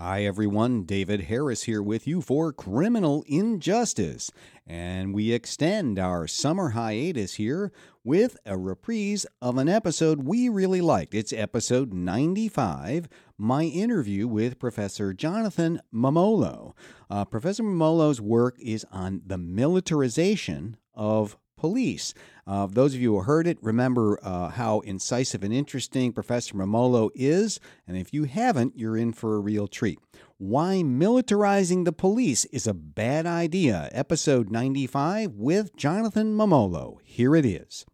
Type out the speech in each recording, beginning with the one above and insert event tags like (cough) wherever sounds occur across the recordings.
Hi, everyone. David Harris here with you for Criminal Injustice. And we extend our summer hiatus here with a reprise of an episode we really liked. It's episode 95, my interview with Professor Jonathan Mummolo. Uh, Professor Mummolo's work is on the militarization of police. Uh, those of you who heard it, remember uh, how incisive and interesting Professor Mummolo is, and if you haven't, you're in for a real treat. Why militarizing the police is a bad idea, episode 95 with Jonathan Mummolo. Here it is.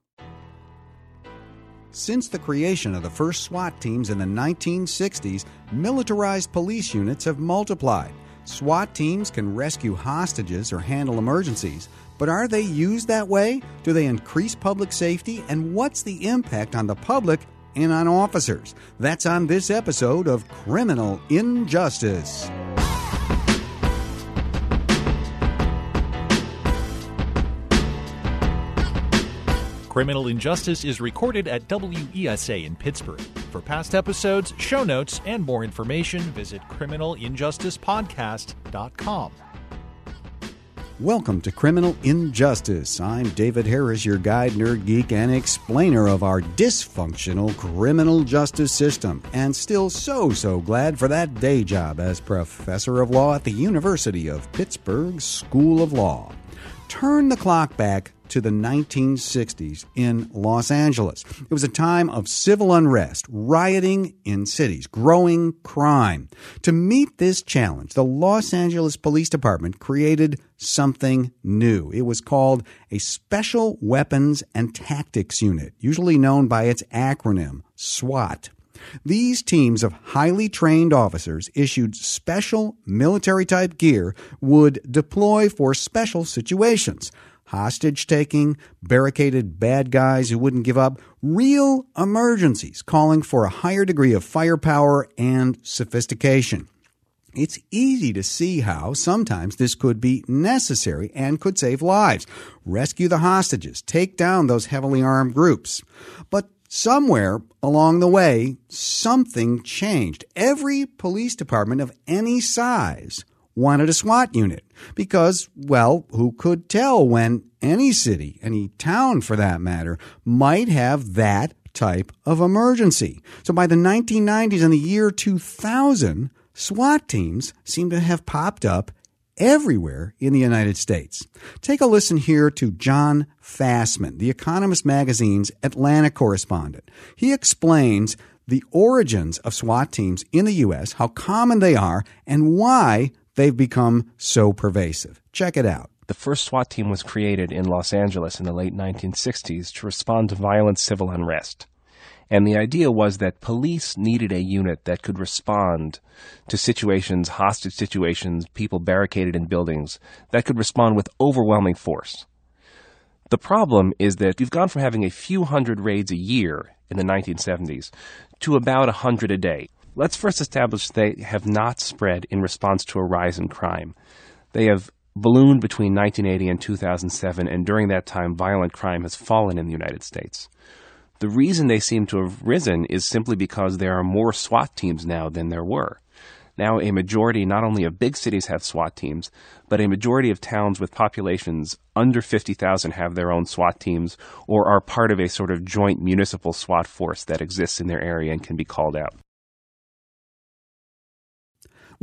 Since the creation of the first SWAT teams in the 1960s, militarized police units have multiplied. SWAT teams can rescue hostages or handle emergencies. But are they used that way? Do they increase public safety? And what's the impact on the public and on officers? That's on this episode of Criminal Injustice. Criminal Injustice is recorded at WESA in Pittsburgh. For past episodes, show notes, and more information, visit criminalinjusticepodcast.com. Welcome to Criminal Injustice. I'm David Harris, your guide, nerd, geek, and explainer of our dysfunctional criminal justice system, and still so, so glad for that day job as professor of law at the University of Pittsburgh School of Law. Turn the clock back to the 1960s in Los Angeles. It was a time of civil unrest, rioting in cities, growing crime. To meet this challenge, the Los Angeles Police Department created something new. It was called a Special Weapons and Tactics Unit, usually known by its acronym, SWAT. These teams of highly trained officers issued special military type gear would deploy for special situations hostage taking, barricaded bad guys who wouldn't give up, real emergencies calling for a higher degree of firepower and sophistication. It's easy to see how sometimes this could be necessary and could save lives. Rescue the hostages, take down those heavily armed groups. But somewhere along the way, something changed. Every police department of any size wanted a SWAT unit because, well, who could tell when any city, any town for that matter, might have that type of emergency. So by the 1990s and the year 2000, SWAT teams seem to have popped up everywhere in the United States. Take a listen here to John Fasman, The Economist magazine's Atlanta correspondent. He explains the origins of SWAT teams in the U.S., how common they are, and why they've become so pervasive. Check it out. The first SWAT team was created in Los Angeles in the late 1960s to respond to violent civil unrest. And the idea was that police needed a unit that could respond to situations, hostage situations, people barricaded in buildings, that could respond with overwhelming force. The problem is that you've gone from having a few hundred raids a year in the 1970s to about a hundred a day. Let's first establish they have not spread in response to a rise in crime. They have ballooned between 1980 and 2007, and during that time, violent crime has fallen in the United States. The reason they seem to have risen is simply because there are more SWAT teams now than there were. Now, a majority not only of big cities have SWAT teams, but a majority of towns with populations under 50,000 have their own SWAT teams or are part of a sort of joint municipal SWAT force that exists in their area and can be called out.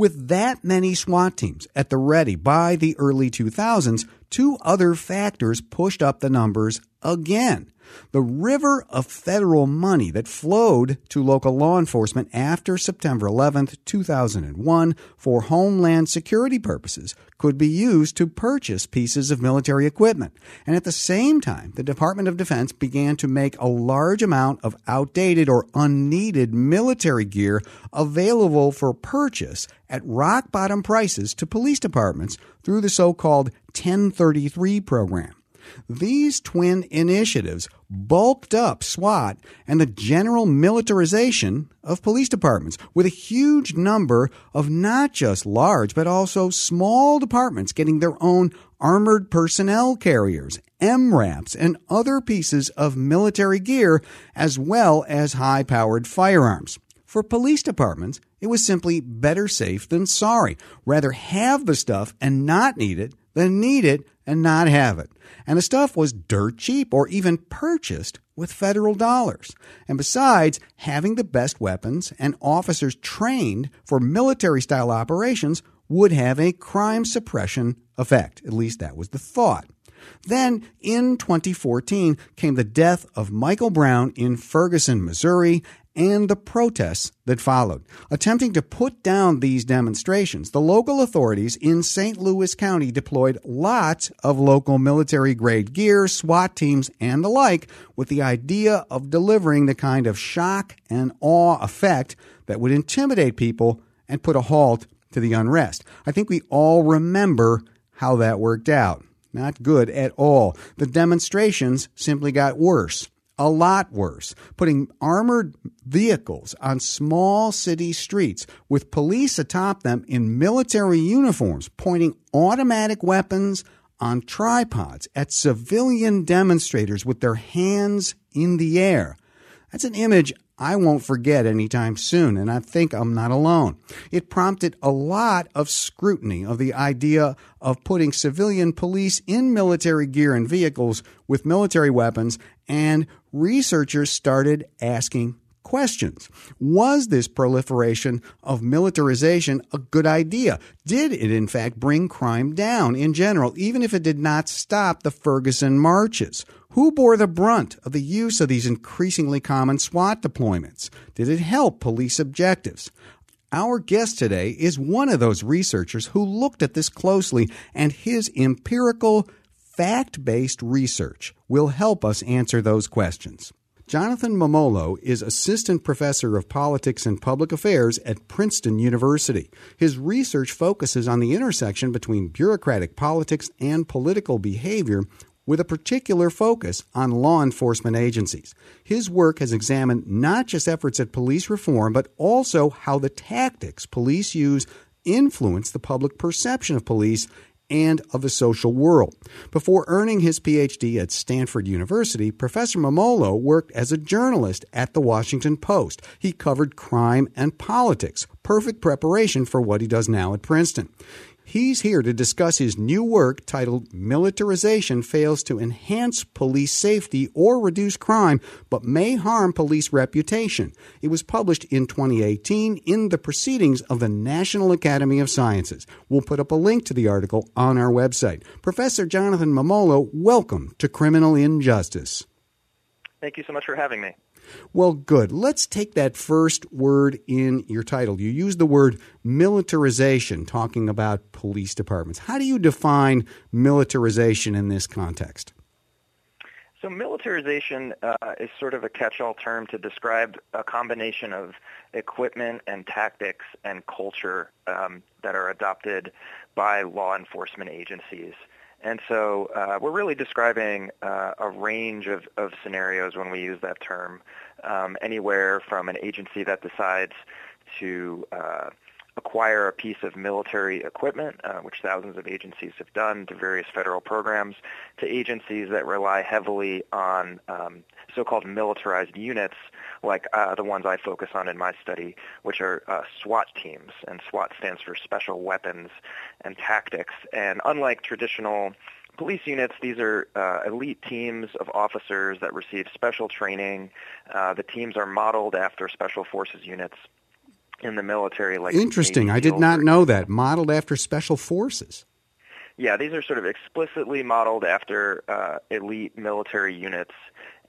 With that many SWAT teams at the ready by the early 2000s, two other factors pushed up the numbers again. The river of federal money that flowed to local law enforcement after September 11, 2001, for homeland security purposes could be used to purchase pieces of military equipment. And at the same time, the Department of Defense began to make a large amount of outdated or unneeded military gear available for purchase at rock bottom prices to police departments through the so called 1033 program. These twin initiatives bulked up SWAT and the general militarization of police departments with a huge number of not just large but also small departments getting their own armored personnel carriers, MRAPs, and other pieces of military gear as well as high powered firearms. For police departments, it was simply better safe than sorry. Rather have the stuff and not need it than need it and not have it. And the stuff was dirt cheap or even purchased with federal dollars. And besides, having the best weapons and officers trained for military style operations would have a crime suppression effect. At least that was the thought. Then, in 2014, came the death of Michael Brown in Ferguson, Missouri, and the protests that followed. Attempting to put down these demonstrations, the local authorities in St. Louis County deployed lots of local military grade gear, SWAT teams, and the like, with the idea of delivering the kind of shock and awe effect that would intimidate people and put a halt to the unrest. I think we all remember how that worked out. Not good at all. The demonstrations simply got worse a lot worse, putting armored vehicles on small city streets with police atop them in military uniforms pointing automatic weapons on tripods at civilian demonstrators with their hands in the air. That's an image I won't forget anytime soon, and I think I'm not alone. It prompted a lot of scrutiny of the idea of putting civilian police in military gear and vehicles with military weapons, and researchers started asking questions. Was this proliferation of militarization a good idea? Did it, in fact, bring crime down in general, even if it did not stop the Ferguson marches? Who bore the brunt of the use of these increasingly common SWAT deployments? Did it help police objectives? Our guest today is one of those researchers who looked at this closely, and his empirical, fact based research will help us answer those questions. Jonathan Mummolo is assistant professor of politics and public affairs at Princeton University. His research focuses on the intersection between bureaucratic politics and political behavior with a particular focus on law enforcement agencies. His work has examined not just efforts at police reform, but also how the tactics police use influence the public perception of police and of the social world. Before earning his PhD at Stanford University, Professor Mummolo worked as a journalist at the Washington Post. He covered crime and politics, perfect preparation for what he does now at Princeton. He's here to discuss his new work titled Militarization Fails to Enhance Police Safety or Reduce Crime, but May Harm Police Reputation. It was published in 2018 in the Proceedings of the National Academy of Sciences. We'll put up a link to the article on our website. Professor Jonathan Mummolo, welcome to Criminal Injustice. Thank you so much for having me. Well, good. Let's take that first word in your title. You use the word militarization, talking about police departments. How do you define militarization in this context? So militarization uh, is sort of a catch-all term to describe a combination of equipment and tactics and culture um, that are adopted by law enforcement agencies. And so uh, we're really describing uh, a range of, of scenarios when we use that term, um, anywhere from an agency that decides to uh, acquire a piece of military equipment, uh, which thousands of agencies have done, to various federal programs, to agencies that rely heavily on um, so-called militarized units, like uh, the ones I focus on in my study, which are uh, SWAT teams, and SWAT stands for Special Weapons and Tactics. And unlike traditional police units, these are uh, elite teams of officers that receive special training. Uh, the teams are modeled after special forces units in the military. Like interesting, I did not know that. Modeled after special forces. Yeah, these are sort of explicitly modeled after uh, elite military units,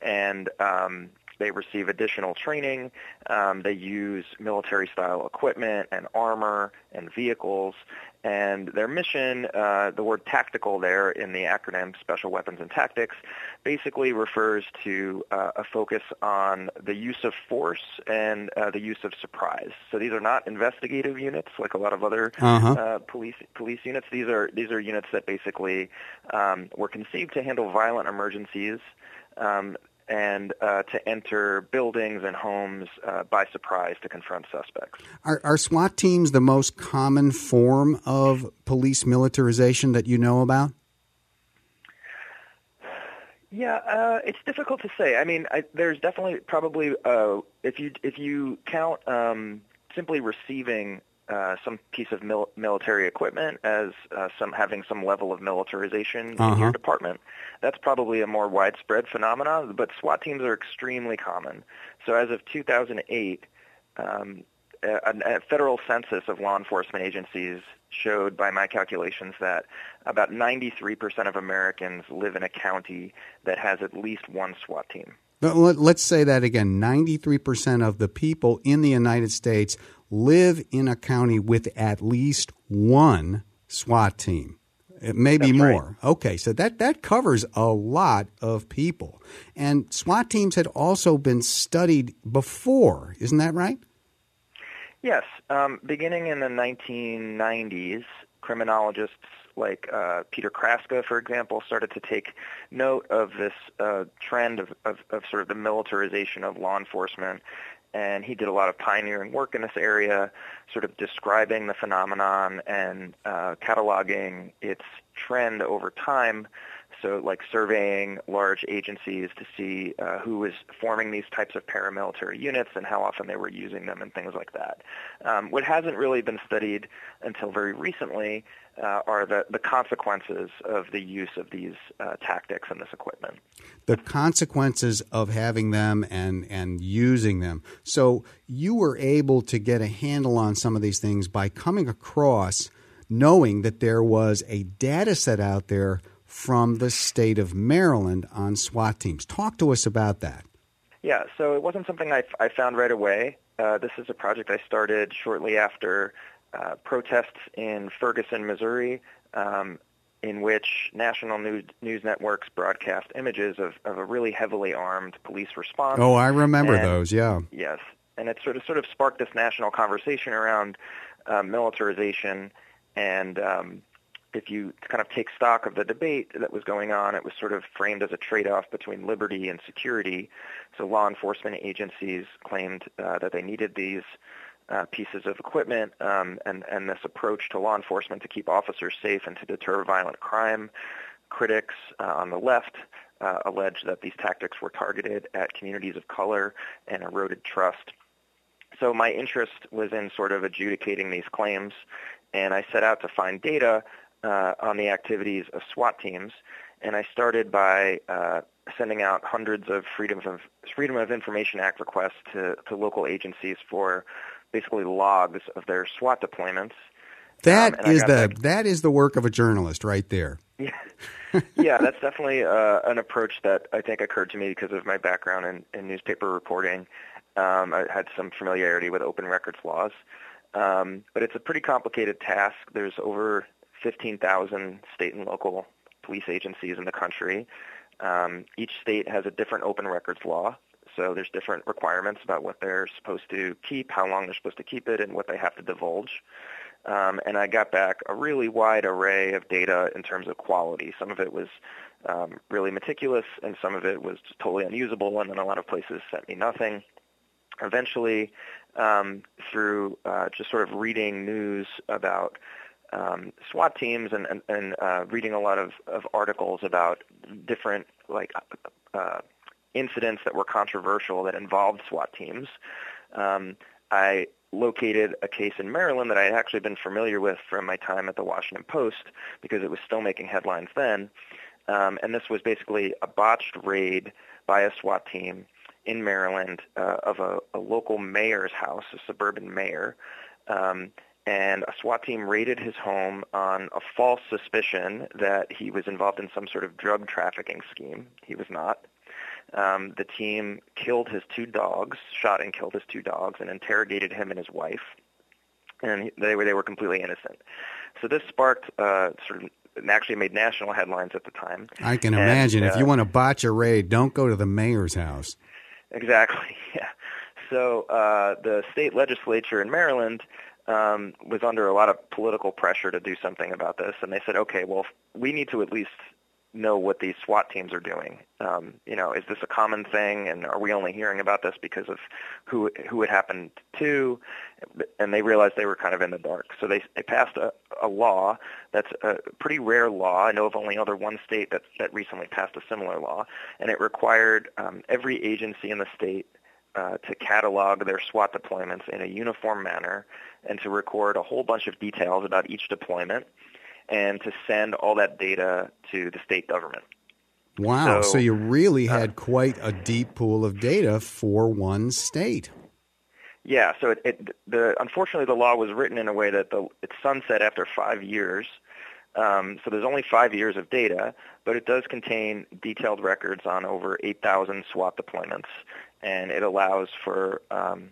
and um, they receive additional training. Um, they use military-style equipment and armor and vehicles, and their mission, uh, the word tactical there in the acronym Special Weapons and Tactics, basically refers to uh, a focus on the use of force and uh, the use of surprise. So these are not investigative units like a lot of other uh-huh. Uh, police police units. These are these are units that basically um, were conceived to handle violent emergencies. Um, and uh, to enter buildings and homes uh, by surprise to confront suspects. Are, are, SWAT teams the most common form of police militarization that you know about? Yeah, uh, it's difficult to say. I mean, I, there's definitely probably uh, if you if you count um, simply receiving uh, some piece of mil- military equipment as uh, some having some level of militarization uh-huh. in your department. That's probably a more widespread phenomenon, but SWAT teams are extremely common. So as of 2008, um, a, a federal census of law enforcement agencies showed by my calculations that about 93% of Americans live in a county that has at least one SWAT team. Let's say that again 93% of the people in the United States live in a county with at least one SWAT team. It may be more. Right. Okay, so that, that covers a lot of people. And SWAT teams had also been studied before, isn't that right? Yes. Um, beginning in the 1990s, criminologists like uh, Peter Kraska, for example, started to take note of this uh, trend of, of, of sort of the militarization of law enforcement and he did a lot of pioneering work in this area, sort of describing the phenomenon and uh, cataloging its trend over time so like surveying large agencies to see uh, who was forming these types of paramilitary units and how often they were using them and things like that. Um, what hasn't really been studied until very recently uh, are the, the consequences of the use of these uh, tactics and this equipment. The consequences of having them and, and using them. So you were able to get a handle on some of these things by coming across knowing that there was a data set out there from the state of Maryland on SWAT teams. Talk to us about that. Yeah, so it wasn't something I, I found right away. Uh, this is a project I started shortly after uh, protests in Ferguson, Missouri, um, in which national news, news networks broadcast images of, of a really heavily armed police response. Oh, I remember and, those, yeah. Yes, and it sort of sort of sparked this national conversation around uh, militarization and um, if you kind of take stock of the debate that was going on, it was sort of framed as a trade-off between liberty and security. So law enforcement agencies claimed uh, that they needed these uh, pieces of equipment um, and, and this approach to law enforcement to keep officers safe and to deter violent crime. Critics uh, on the left uh, alleged that these tactics were targeted at communities of color and eroded trust. So my interest was in sort of adjudicating these claims, and I set out to find data uh, on the activities of SWAT teams, and I started by uh, sending out hundreds of Freedom of Freedom of Information Act requests to, to local agencies for basically logs of their SWAT deployments. That um, is the back. that is the work of a journalist right there. (laughs) Yeah, (laughs) yeah that's definitely uh, an approach that I think occurred to me because of my background in, in newspaper reporting. Um, I had some familiarity with open records laws, um, but it's a pretty complicated task. There's over 15,000 state and local police agencies in the country. Um, each state has a different open records law, so there's different requirements about what they're supposed to keep, how long they're supposed to keep it, and what they have to divulge. Um, and I got back a really wide array of data in terms of quality. Some of it was um, really meticulous, and some of it was totally unusable, and then a lot of places sent me nothing. Eventually, um, through uh, just sort of reading news about um, SWAT teams and, and, and uh, reading a lot of, of articles about different like uh, incidents that were controversial that involved SWAT teams. Um, I located a case in Maryland that I had actually been familiar with from my time at the Washington Post because it was still making headlines then. Um, and this was basically a botched raid by a SWAT team in Maryland uh, of a, a local mayor's house, a suburban mayor. Um, and a SWAT team raided his home on a false suspicion that he was involved in some sort of drug trafficking scheme. He was not. Um, the team killed his two dogs, shot and killed his two dogs, and interrogated him and his wife. And they were they were completely innocent. So this sparked uh, sort of actually made national headlines at the time. I can and, imagine uh, if you want to botch a raid, don't go to the mayor's house. Exactly. (laughs) Yeah. So uh, the state legislature in Maryland um, was under a lot of political pressure to do something about this, and they said, okay, well, we need to at least know what these SWAT teams are doing. Um, you know, is this a common thing, and are we only hearing about this because of who who it happened to? And they realized they were kind of in the dark, so they they passed a, a law that's a pretty rare law. I know of only other one state that that recently passed a similar law, and it required um, every agency in the state uh, to catalog their SWAT deployments in a uniform manner and to record a whole bunch of details about each deployment and to send all that data to the state government. Wow. So, so you really uh, had quite a deep pool of data for one state. Yeah. So it, it, the unfortunately the law was written in a way that the, it sunset after five years. Um, so there's only five years of data, but it does contain detailed records on over 8,000 SWAT deployments, and it allows for um,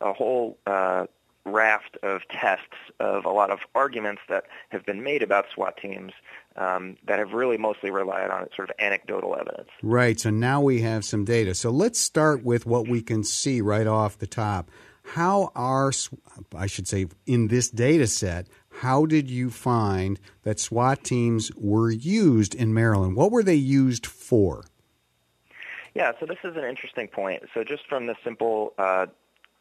a whole uh, raft of tests of a lot of arguments that have been made about SWAT teams um, that have really mostly relied on sort of anecdotal evidence. Right. So now we have some data. So let's start with what we can see right off the top. How are, I should say, in this data set, how did you find that SWAT teams were used in Maryland? What were they used for? Yeah, so this is an interesting point. So just from the simple uh,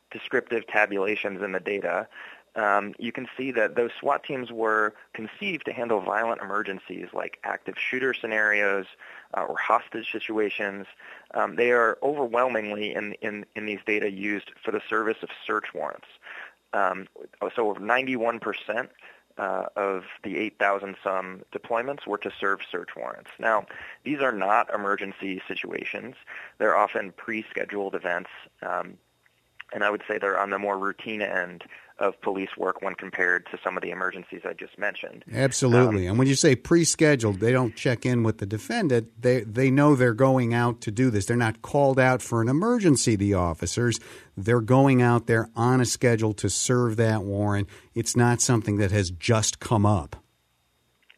descriptive tabulations in the data, um, you can see that those SWAT teams were conceived to handle violent emergencies like active shooter scenarios uh, or hostage situations. Um, they are overwhelmingly in, in, in these data used for the service of search warrants. Um, so 91% uh, of the 8,000 some deployments were to serve search warrants. Now, these are not emergency situations. They're often pre-scheduled events um, and I would say they're on the more routine end of police work when compared to some of the emergencies I just mentioned. Absolutely. Um, and when you say pre-scheduled, they don't check in with the defendant. They they know they're going out to do this. They're not called out for an emergency. The officers they're going out there on a schedule to serve that warrant. It's not something that has just come up.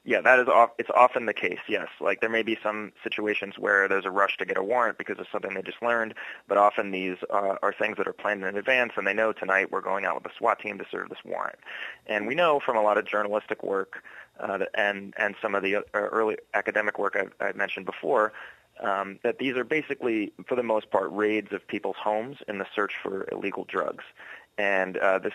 Yeah, that is off, it's often the case. Yes, like there may be some situations where there's a rush to get a warrant because of something they just learned, but often these uh, are things that are planned in advance, and they know tonight we're going out with a SWAT team to serve this warrant. And we know from a lot of journalistic work uh, and and some of the uh, early academic work I've, I've mentioned before um, that these are basically, for the most part, raids of people's homes in the search for illegal drugs. And uh, this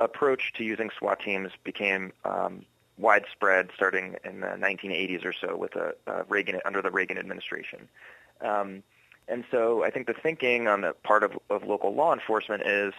approach to using SWAT teams became um, widespread starting in the 1980s or so with a, a Reagan under the Reagan administration. Um, and so I think the thinking on the part of, of local law enforcement is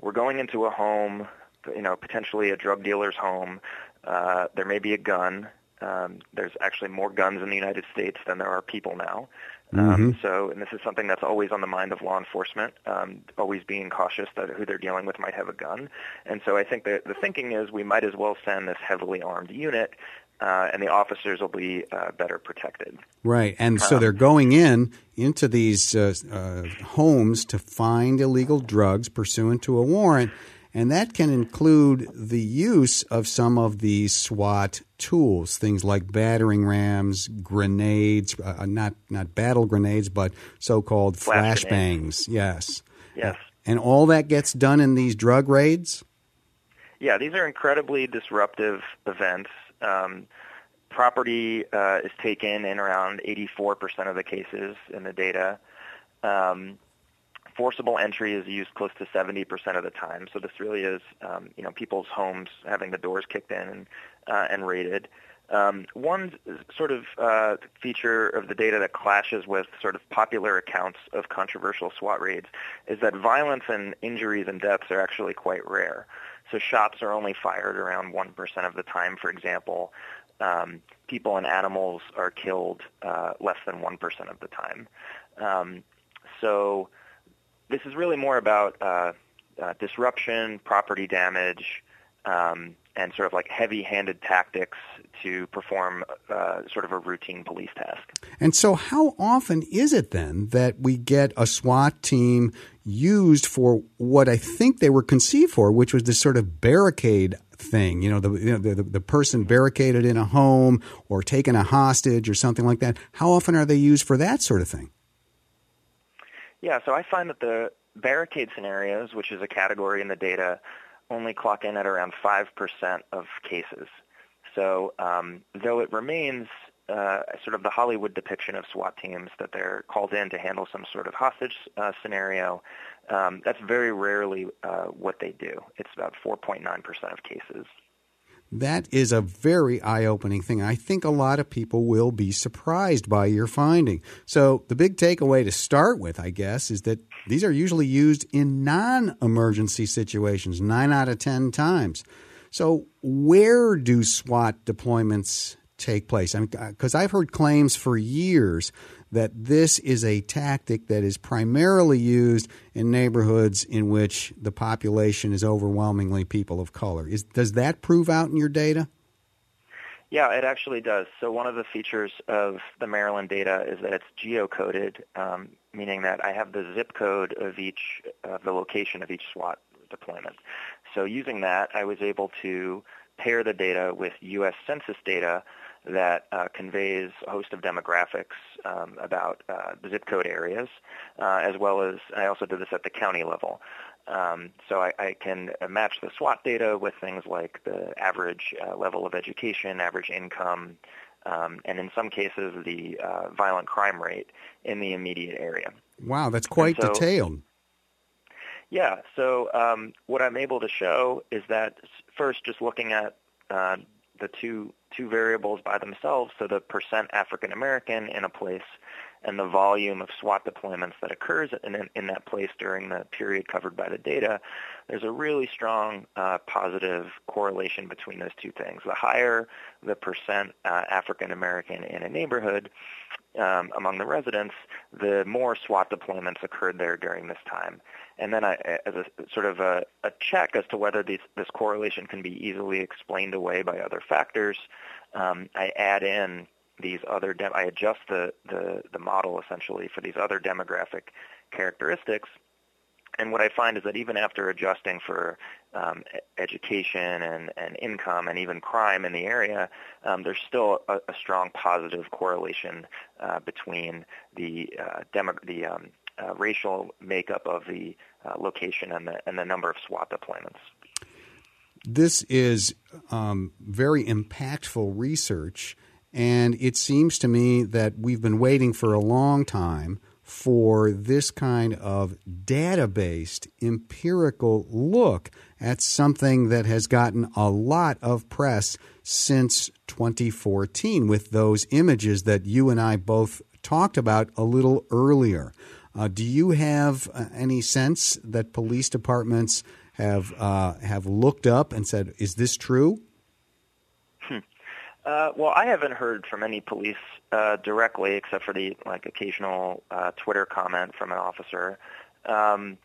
we're going into a home, you know, potentially a drug dealer's home. Uh, there may be a gun. Um, there's actually more guns in the United States than there are people now. Um, mm-hmm. so, and this is something that's always on the mind of law enforcement, um, always being cautious that who they're dealing with might have a gun. And so I think that the thinking is we might as well send this heavily armed unit uh, and the officers will be uh, better protected. Right, and so they're going in into these uh, uh, homes to find illegal drugs pursuant to a warrant, and that can include the use of some of these SWAT tools, things like battering rams, grenades, uh, uh not not battle grenades, but so-called flashbangs. Yes. Yes. And all that gets done in these drug raids. Yeah, these are incredibly disruptive events. Um, property uh, is taken in around 84% of the cases in the data. Um, forcible entry is used close to 70% of the time. So this really is, um, you know, people's homes having the doors kicked in and, uh, and raided. Um, one sort of uh, feature of the data that clashes with sort of popular accounts of controversial SWAT raids is that violence and injuries and deaths are actually quite rare. So shots are only fired around 1% of the time, for example. Um, people and animals are killed uh, less than 1% of the time. Um, so this is really more about uh, uh, disruption, property damage, um, and sort of like heavy-handed tactics to perform uh, sort of a routine police task. And so, how often is it then that we get a SWAT team used for what I think they were conceived for, which was this sort of barricade thing? You know, the, you know, the, the person barricaded in a home or taken a hostage or something like that. How often are they used for that sort of thing? Yeah, so I find that the barricade scenarios, which is a category in the data, only clock in at around 5% of cases. So um, though it remains uh, sort of the Hollywood depiction of SWAT teams that they're called in to handle some sort of hostage uh, scenario. Um, that's very rarely uh, what they do. It's about 4.9% of cases. That is a very eye opening thing. I think a lot of people will be surprised by your finding. So, the big takeaway to start with, I guess, is that these are usually used in non emergency situations, nine out of 10 times. So, where do SWAT deployments take place? I mean, because I've heard claims for years that this is a tactic that is primarily used in neighborhoods in which the population is overwhelmingly people of color. Is, does that prove out in your data? Yeah, it actually does. So one of the features of the Maryland data is that it's geocoded, um, meaning that I have the zip code of each, uh, the location of each SWAT deployment. So using that, I was able to pair the data with U.S. Census data that uh, conveys a host of demographics um, about uh, the zip code areas, uh, as well as I also did this at the county level. Um, so I, I, can match the SWAT data with things like the average uh, level of education, average income, um, and in some cases the uh, violent crime rate in the immediate area. Wow, that's quite so, detailed. Yeah, so um, what I'm able to show is that first, just looking at uh, the two two variables by themselves, so the percent African American in a place and the volume of SWAT deployments that occurs in, in that place during the period covered by the data, there's a really strong uh, positive correlation between those two things. The higher the percent uh, African American in a neighborhood um, among the residents, the more SWAT deployments occurred there during this time. And then I, as a sort of a, a check as to whether these, this correlation can be easily explained away by other factors, um, I add in these other, de- I adjust the, the, the model essentially for these other demographic characteristics. And what I find is that even after adjusting for um, education and, and income and even crime in the area, um, there's still a, a, strong positive correlation uh, between the uh, demo- the um, uh, racial makeup of the uh, location and the and the number of SWAT deployments. This is um, very impactful research, and it seems to me that we've been waiting for a long time for this kind of data-based empirical look at something that has gotten a lot of press since 2014 with those images that you and I both talked about a little earlier. Uh, do you have uh, any sense that police departments have uh, have looked up and said, "Is this true?" Hmm. Uh, well, I haven't heard from any police uh, directly, except for the like occasional uh, Twitter comment from an officer. Um,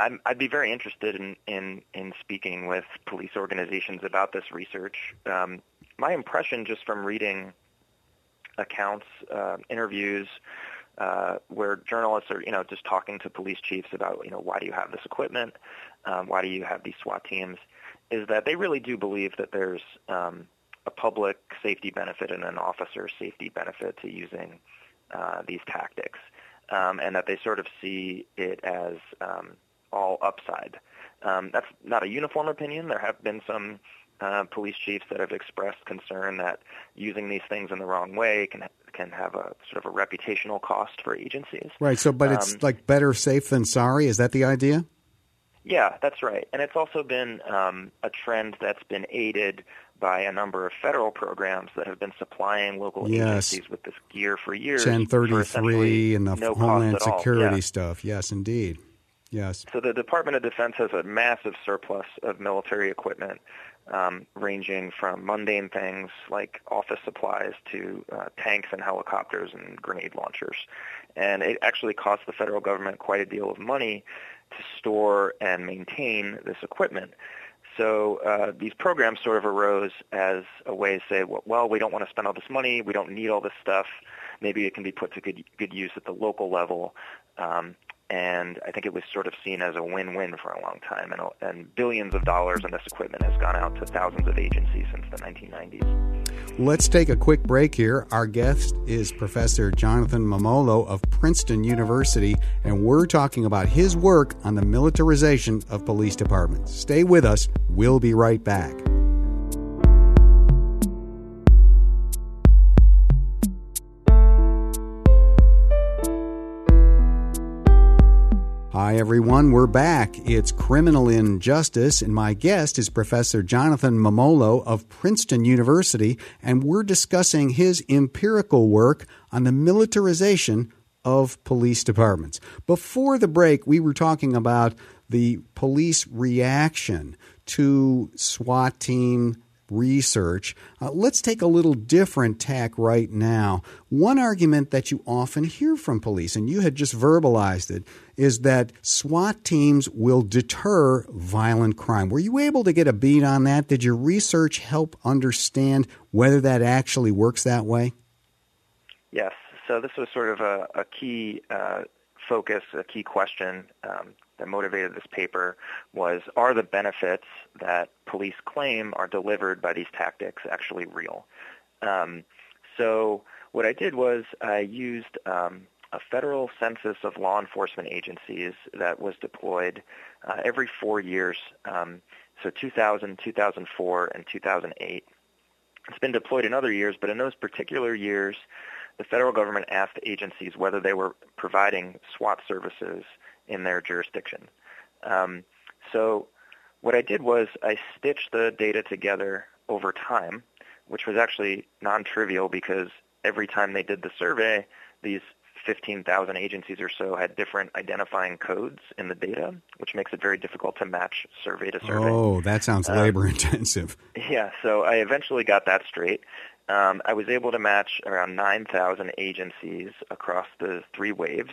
i would be very interested in, in, in speaking with police organizations about this research. Um, my impression, just from reading accounts, interviews, uh, where journalists are, you know, just talking to police chiefs about, you know, why do you have this equipment? Um, why do you have these SWAT teams? Is that they really do believe that there's um, a public safety benefit and an officer safety benefit to using uh, these tactics, um, and that they sort of see it as um, all upside. Um, that's not a uniform opinion. There have been some uh, police chiefs that have expressed concern that using these things in the wrong way can can have a sort of a reputational cost for agencies. Right. So, but um, it's like better safe than sorry. Is that the idea? Yeah, that's right. And it's also been um, a trend that's been aided by a number of federal programs that have been supplying local yes. agencies with this gear for years. 1033 and the no Homeland Security yeah. stuff. Yes, indeed. Yes. So the Department of Defense has a massive surplus of military equipment um, ranging from mundane things like office supplies to uh, tanks and helicopters and grenade launchers. And it actually costs the federal government quite a deal of money to store and maintain this equipment. So uh, these programs sort of arose as a way to say, well, we don't want to spend all this money. We don't need all this stuff. Maybe it can be put to good, good use at the local level. Um, and I think it was sort of seen as a win-win for a long time. And, and billions of dollars in this equipment has gone out to thousands of agencies since the 1990s. Let's take a quick break here. Our guest is Professor Jonathan Mummolo of Princeton University, and we're talking about his work on the militarization of police departments. Stay with us. We'll be right back. Hi, everyone. We're back. It's Criminal Injustice, and my guest is Professor Jonathan Mummolo of Princeton University, and we're discussing his empirical work on the militarization of police departments. Before the break, we were talking about the police reaction to SWAT team research. Uh, let's take a little different tack right now. One argument that you often hear from police, and you had just verbalized it, is that SWAT teams will deter violent crime. Were you able to get a beat on that? Did your research help understand whether that actually works that way? Yes. So this was sort of a, a key uh, focus, a key question um, that motivated this paper was, are the benefits that police claim are delivered by these tactics actually real? Um, so what I did was I used um, a federal census of law enforcement agencies that was deployed uh, every four years, um, so 2000, 2004, and 2008. It's been deployed in other years, but in those particular years, the federal government asked agencies whether they were providing SWAT services in their jurisdiction. Um, so what I did was I stitched the data together over time, which was actually non-trivial because every time they did the survey, these 15,000 agencies or so had different identifying codes in the data, which makes it very difficult to match survey to survey. Oh, that sounds um, labor (laughs) intensive. Yeah, so I eventually got that straight. Um, I was able to match around 9,000 agencies across the three waves,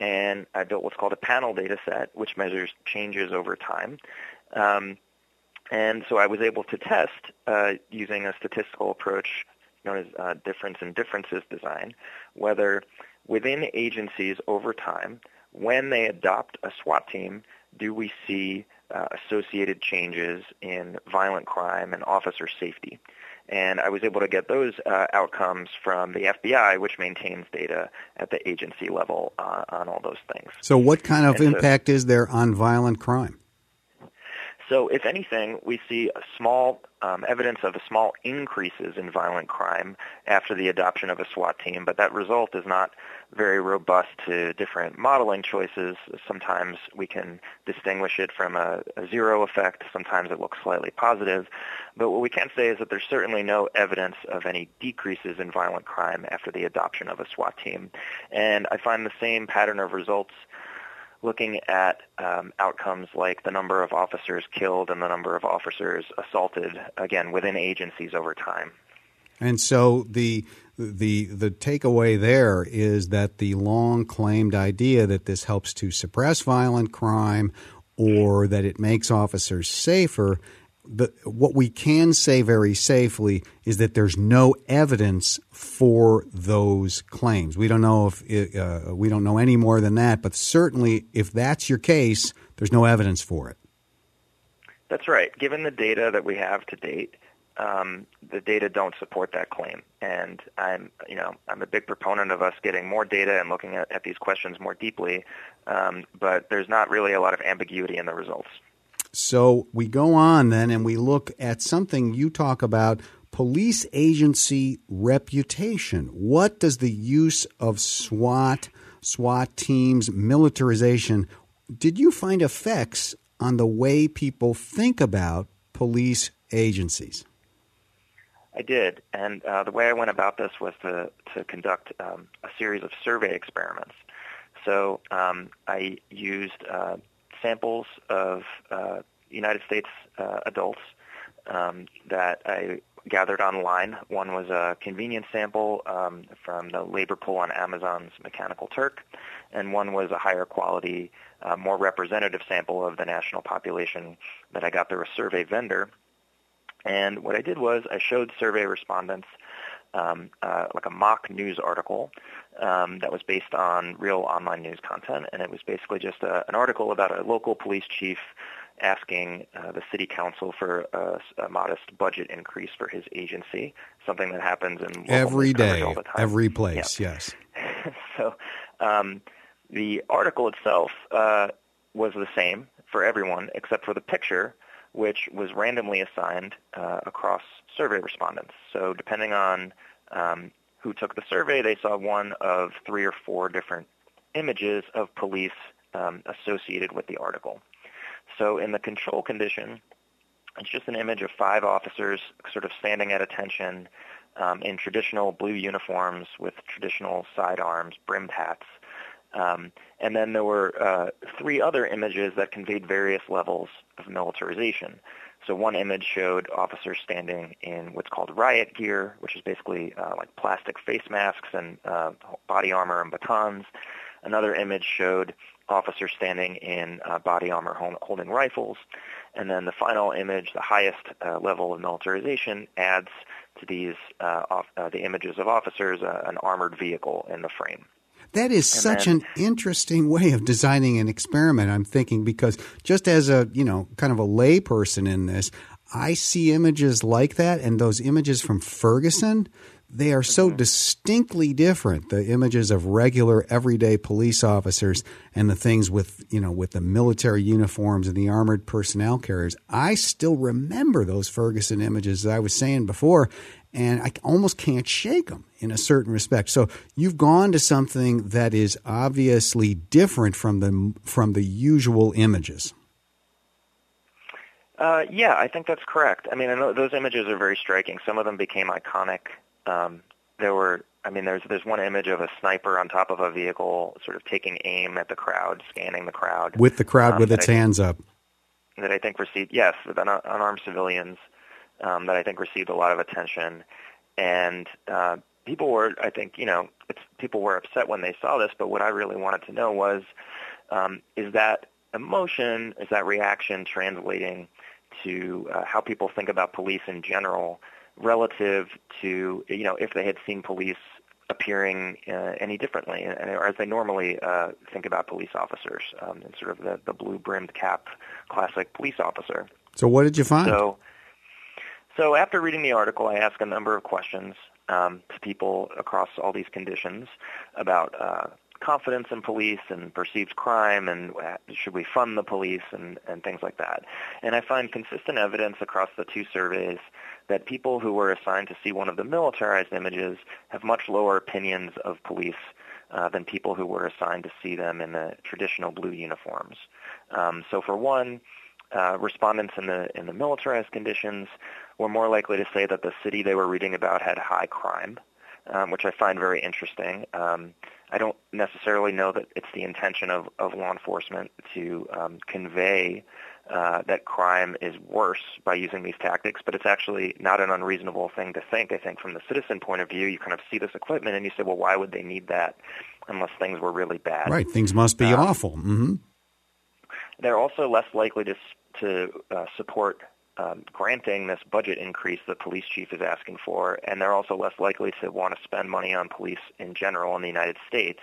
and I built what's called a panel data set, which measures changes over time. Um, and so I was able to test uh, using a statistical approach known as uh, difference in differences design, whether within agencies over time, when they adopt a SWAT team, do we see uh, associated changes in violent crime and officer safety? And I was able to get those uh, outcomes from the FBI, which maintains data at the agency level uh, on all those things. So, what kind of and impact so, is there on violent crime? So, if anything, we see a small um, evidence of small increases in violent crime after the adoption of a SWAT team, but that result is not very robust to different modeling choices. Sometimes we can distinguish it from a, a, zero effect. Sometimes it looks slightly positive. But what we can say is that there's certainly no evidence of any decreases in violent crime after the adoption of a SWAT team. And I find the same pattern of results looking at um, outcomes like the number of officers killed and the number of officers assaulted, again, within agencies over time. And so the the the takeaway there is that the long claimed idea that this helps to suppress violent crime or that it makes officers safer the, what we can say very safely is that there's no evidence for those claims. We don't know if it, uh, we don't know any more than that, but certainly if that's your case, there's no evidence for it. That's right. Given the data that we have to date, um, the data don't support that claim. And I'm, you know, I'm a big proponent of us getting more data and looking at, at these questions more deeply. Um, but there's not really a lot of ambiguity in the results. So we go on then and we look at something you talk about police agency reputation. What does the use of SWAT, SWAT teams, militarization, did you find effects on the way people think about police agencies? I did, and uh, the way I went about this was to to conduct um, a series of survey experiments. So um, I used uh, samples of uh, United States uh, adults um, that I gathered online. One was a convenience sample um, from the labor pool on Amazon's Mechanical Turk, and one was a higher quality, uh, more representative sample of the national population that I got through a survey vendor. And what I did was I showed survey respondents um, uh, like a mock news article um, that was based on real online news content, and it was basically just a, an article about a local police chief asking uh, the city council for a, a, modest budget increase for his agency, something that happens in every day, every place. Yeah. Yes. (laughs) so um, the article itself uh, was the same for everyone except for the picture which was randomly assigned uh, across survey respondents. So depending on um, who took the survey, they saw one of three or four different images of police um, associated with the article. So in the control condition, it's just an image of five officers sort of standing at attention um, in traditional blue uniforms with traditional sidearms, brimmed hats. Um, and then there were uh, three other images that conveyed various levels of militarization. So one image showed officers standing in what's called riot gear, which is basically uh, like plastic face masks and uh, body armor and batons. Another image showed officers standing in uh, body armor holding rifles. And then the final image, the highest uh, level of militarization, adds to these uh, off, uh, the images of officers an armored vehicle in the frame. That is and such then, an interesting way of designing an experiment. I'm thinking because just as a you know kind of a layperson in this, I see images like that, and those images from Ferguson they are so mm-hmm. distinctly different the images of regular everyday police officers and the things with you know with the military uniforms and the armored personnel carriers i still remember those ferguson images as i was saying before and i almost can't shake them in a certain respect so you've gone to something that is obviously different from the from the usual images uh, yeah, I think that's correct. I mean, I know those images are very striking. Some of them became iconic um, there were, I mean, there's there's one image of a sniper on top of a vehicle, sort of taking aim at the crowd, scanning the crowd with the crowd um, with its I, hands up. That I think received yes, with un- unarmed civilians. Um, that I think received a lot of attention, and uh, people were, I think, you know, it's, people were upset when they saw this. But what I really wanted to know was, um, is that emotion, is that reaction translating to uh, how people think about police in general? relative to you know if they had seen police appearing uh, any differently, and, or as they normally uh, think about police officers, um, and sort of the, the blue brimmed cap classic police officer. So, what did you find? So, so after reading the article, I asked a number of questions um, to people across all these conditions about uh, confidence in police and perceived crime and uh, should we fund the police and, and things like that. And I find consistent evidence across the two surveys that people who were assigned to see one of the militarized images have much lower opinions of police uh, than people who were assigned to see them in the traditional blue uniforms. Um, so for one, uh, respondents in the in the militarized conditions were more likely to say that the city they were reading about had high crime, um, which I find very interesting. Um, I don't necessarily know that it's the intention of, of law enforcement to um, convey uh, that crime is worse by using these tactics, but it's actually not an unreasonable thing to think. I think from the citizen point of view, you kind of see this equipment and you say, well, why would they need that unless things were really bad? Right, things must be um, awful. Mm-hmm. They're also less likely to, to uh, support um, granting this budget increase the police chief is asking for, and they're also less likely to want to spend money on police in general in the United States.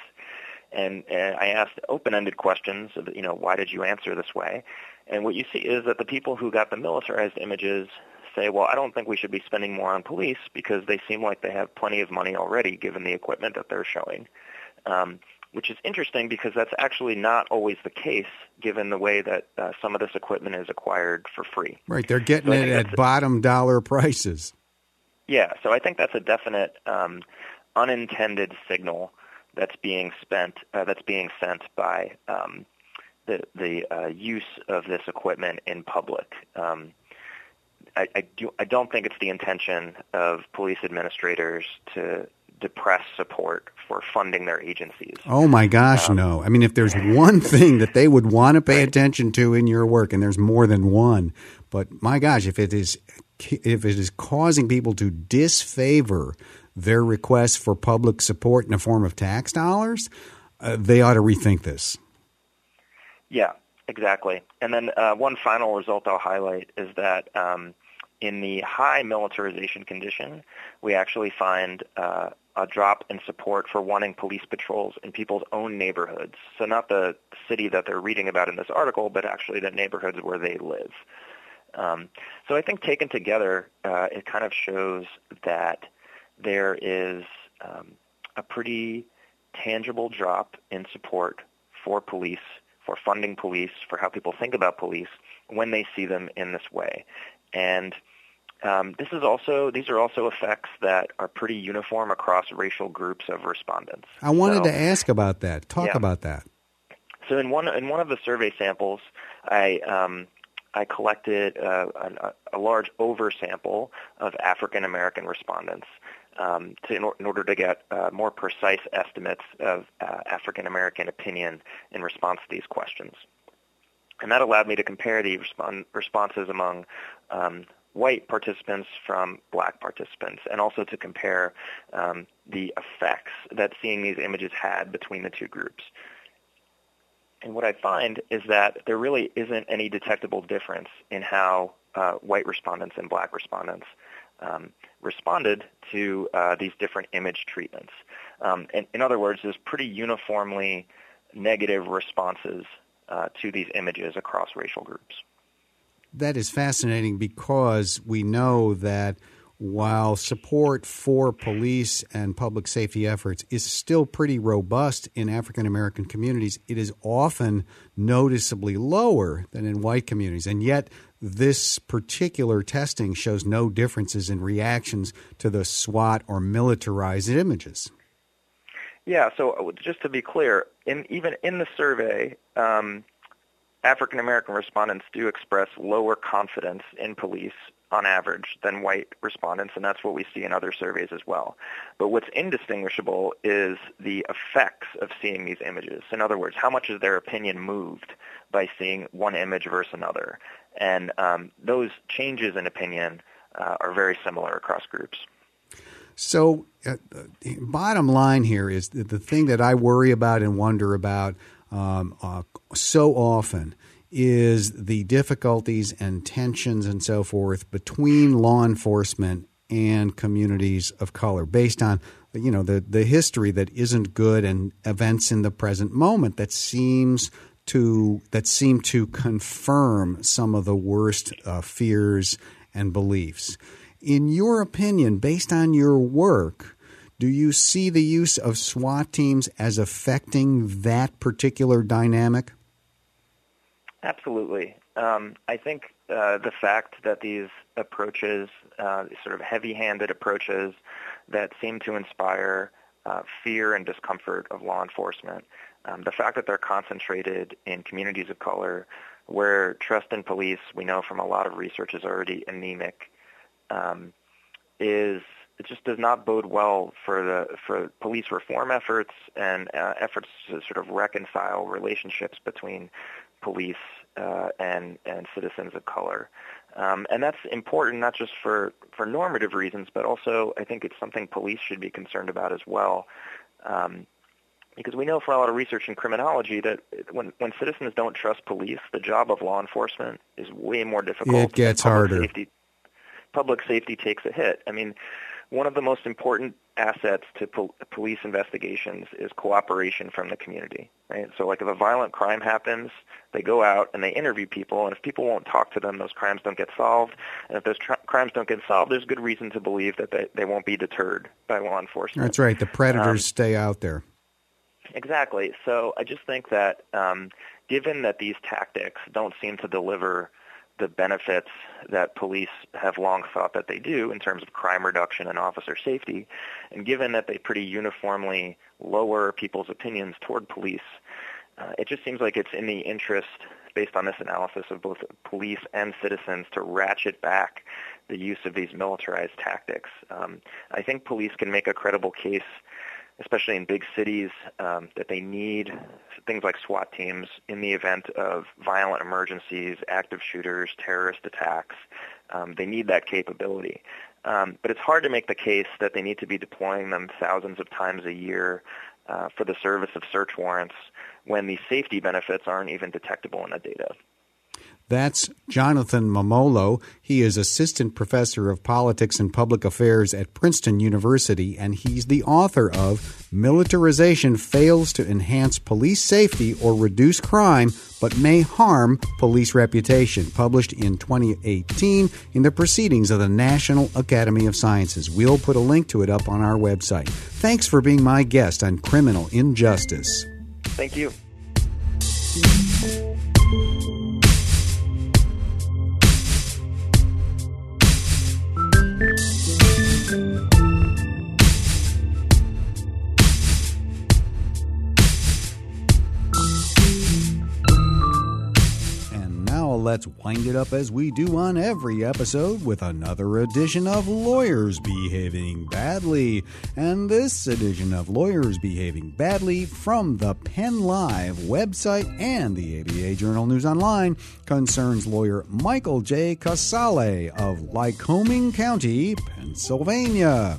And, and I asked open-ended questions of, you know, why did you answer this way? And what you see is that the people who got the militarized images say, well, I don't think we should be spending more on police because they seem like they have plenty of money already given the equipment that they're showing. Um, which is interesting because that's actually not always the case given the way that uh, some of this equipment is acquired for free. Right, they're getting so it at bottom dollar prices. Yeah, so I think that's a definite um, unintended signal that's being spent uh, that's being sent by um, the the uh, use of this equipment in public. Um, I, I, do, I don't think it's the intention of police administrators to depress support for funding their agencies. Oh my gosh, um, no. I mean, if there's one thing that they would want to pay right. attention to in your work, and there's more than one, but my gosh, if it is if it is causing people to disfavor their requests for public support in the form of tax dollars, uh, they ought to rethink this. Yeah, exactly. And then uh, one final result I'll highlight is that. Um, in the high militarization condition, we actually find uh, a drop in support for wanting police patrols in people's own neighborhoods. So not the city that they're reading about in this article, but actually the neighborhoods where they live. Um, so I think taken together, uh, it kind of shows that there is um, a pretty tangible drop in support for police, for funding police, for how people think about police when they see them in this way. And um, this is also these are also effects that are pretty uniform across racial groups of respondents. I wanted so, to ask about that. Talk yeah. about that. so in one in one of the survey samples, I um, I collected uh, a, a, large oversample of African American respondents um, to, in, or, in, order to get uh, more precise estimates of uh, African American opinion in response to these questions. And that allowed me to compare the responses among um, white participants from black participants, and also to compare um, the effects that seeing these images had between the two groups. And what I find is that there really isn't any detectable difference in how uh, white respondents and black respondents um, responded to uh, these different image treatments. Um, and in other words, there's pretty uniformly negative responses uh, to these images across racial groups. That is fascinating because we know that while support for police and public safety efforts is still pretty robust in African American communities, it is often noticeably lower than in white communities. And yet, this particular testing shows no differences in reactions to the SWAT or militarized images. Yeah, so uh, just to be clear, in, even in the survey, um, African American respondents do express lower confidence in police on average than white respondents, and that's what we see in other surveys as well. But what's indistinguishable is the effects of seeing these images. In other words, how much is their opinion moved by seeing one image versus another? And um, those changes in opinion uh, are very similar across groups. So, uh, bottom line here is that the thing that I worry about and wonder about um, uh, so often is the difficulties and tensions and so forth between law enforcement and communities of color based on you know the the history that isn't good and events in the present moment that seems to that seem to confirm some of the worst uh, fears and beliefs in your opinion based on your work do you see the use of SWAT teams as affecting that particular dynamic Absolutely. Um, I think uh, the fact that these approaches, uh, sort of heavy-handed approaches that seem to inspire uh, fear and discomfort of law enforcement, um, the fact that they're concentrated in communities of color where trust in police, we know from a lot of research, is already anemic, um, is it just does not bode well for the for police reform efforts and uh, efforts to sort of reconcile relationships between police uh, and and citizens of color. Um, and that's important not just for, for normative reasons, but also I think it's something police should be concerned about as well. Um, because we know from a lot of research in criminology that when, when citizens don't trust police, the job of law enforcement is way more difficult. It gets harder. Safety, public safety takes a hit. I mean, one of the most important assets to pol- police investigations is cooperation from the community, right? So like if a violent crime happens, they go out and they interview people, and if people won't talk to them, those crimes don't get solved. And if those tr- crimes don't get solved, there's good reason to believe that they, they won't be deterred by law enforcement. That's right. The predators um, stay out there. Exactly. So I just think that um, given that these tactics don't seem to deliver the benefits that police have long thought that they do in terms of crime reduction and officer safety. And given that they pretty uniformly lower people's opinions toward police, uh, it just seems like it's in the interest, based on this analysis of both police and citizens, to ratchet back the use of these militarized tactics. Um, I think police can make a credible case especially in big cities, um, that they need things like SWAT teams in the event of violent emergencies, active shooters, terrorist attacks. Um, they need that capability. Um, but it's hard to make the case that they need to be deploying them thousands of times a year uh, for the service of search warrants when the safety benefits aren't even detectable in the data. That's Jonathan Mummolo. He is assistant professor of politics and public affairs at Princeton University, and he's the author of Militarization Fails to Enhance Police Safety or Reduce Crime, but May Harm Police Reputation, published in 2018 in the Proceedings of the National Academy of Sciences. We'll put a link to it up on our website. Thanks for being my guest on Criminal Injustice. Thank you. Let's wind it up as we do on every episode with another edition of Lawyers Behaving Badly. And this edition of Lawyers Behaving Badly from the Penn Live website and the ABA Journal News Online concerns lawyer Michael J. Casale of Lycoming County, Pennsylvania.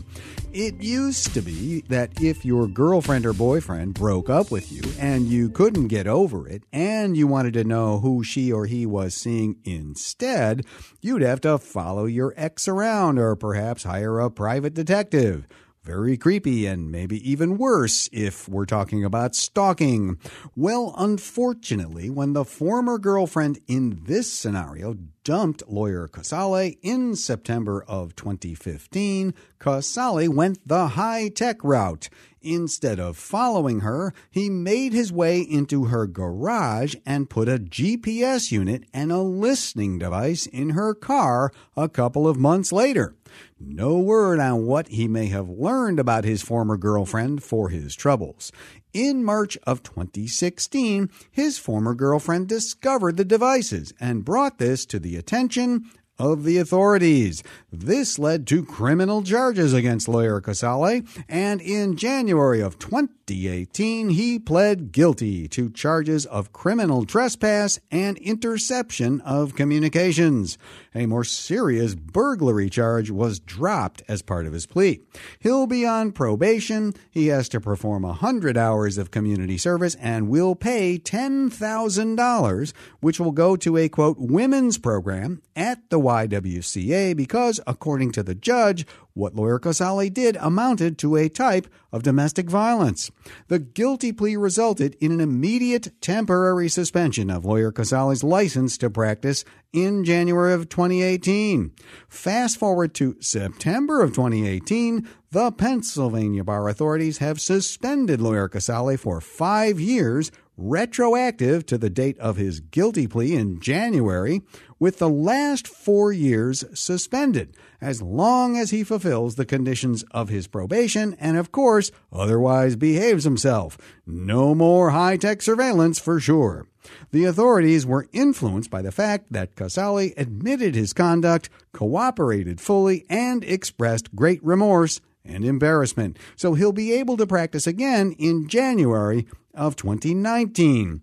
It used to be that if your girlfriend or boyfriend broke up with you and you couldn't get over it and you wanted to know who she or he was seeing instead, you'd have to follow your ex around or perhaps hire a private detective. Very creepy and maybe even worse if we're talking about stalking. Well, unfortunately, when the former girlfriend in this scenario dumped lawyer Casale in September of 2015, Casale went the high tech route. Instead of following her, he made his way into her garage and put a GPS unit and a listening device in her car a couple of months later. No word on what he may have learned about his former girlfriend for his troubles. In March of 2016, his former girlfriend discovered the devices and brought this to the attention of the authorities. This led to criminal charges against lawyer Casale, and in January of 2018, he pled guilty to charges of criminal trespass and interception of communications. A more serious burglary charge was dropped as part of his plea. He'll be on probation. He has to perform 100 hours of community service and will pay $10,000, which will go to a quote women's program at the YWCA because, according to the judge, what lawyer Casale did amounted to a type of domestic violence. The guilty plea resulted in an immediate temporary suspension of lawyer Casale's license to practice in January of 2018. Fast forward to September of 2018, the Pennsylvania bar authorities have suspended lawyer Casale for five years retroactive to the date of his guilty plea in January, with the last four years suspended, as long as he fulfills the conditions of his probation and, of course, otherwise behaves himself. No more high tech surveillance for sure. The authorities were influenced by the fact that Casale admitted his conduct, cooperated fully, and expressed great remorse and embarrassment. So he'll be able to practice again in January of 2019.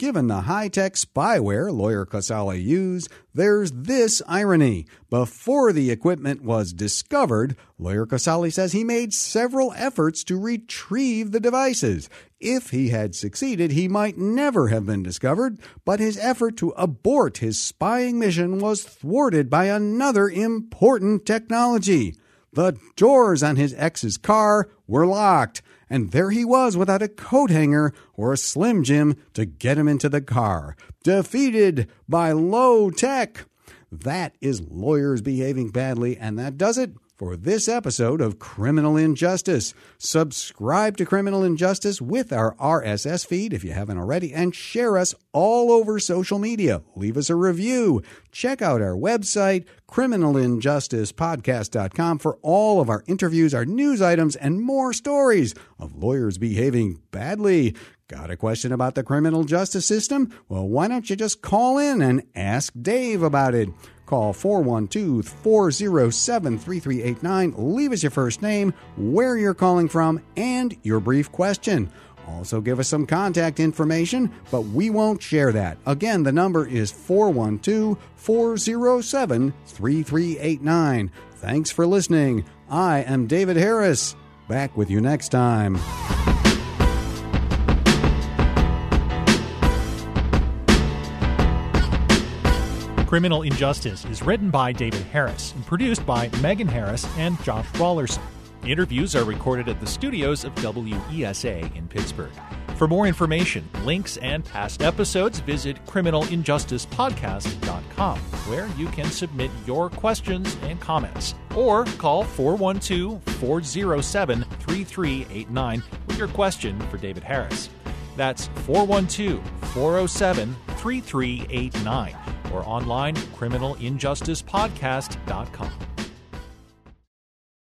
Given the high tech spyware lawyer Casale used, there's this irony. Before the equipment was discovered, lawyer Casale says he made several efforts to retrieve the devices. If he had succeeded, he might never have been discovered, but his effort to abort his spying mission was thwarted by another important technology. The doors on his ex's car were locked and there he was without a coat hanger or a Slim Jim to get him into the car. Defeated by low tech. That is lawyers behaving badly, and that does it for this episode of Criminal Injustice. Subscribe to Criminal Injustice with our RSS feed if you haven't already, and share us all over social media. Leave us a review. Check out our website, criminalinjusticepodcast.com, for all of our interviews, our news items, and more stories of lawyers behaving badly. Got a question about the criminal justice system? Well, why don't you just call in and ask Dave about it? Call 412 407 3389. Leave us your first name, where you're calling from, and your brief question. Also, give us some contact information, but we won't share that. Again, the number is 412 407 3389. Thanks for listening. I am David Harris. Back with you next time. Criminal Injustice is written by David Harris and produced by Megan Harris and Josh Raulerson. Interviews are recorded at the studios of WESA in Pittsburgh. For more information, links, and past episodes, visit criminalinjusticepodcast.com, where you can submit your questions and comments. Or call 412 407 3389 with your question for David Harris. That's 412 407 3389 or online criminalinjusticepodcast.com.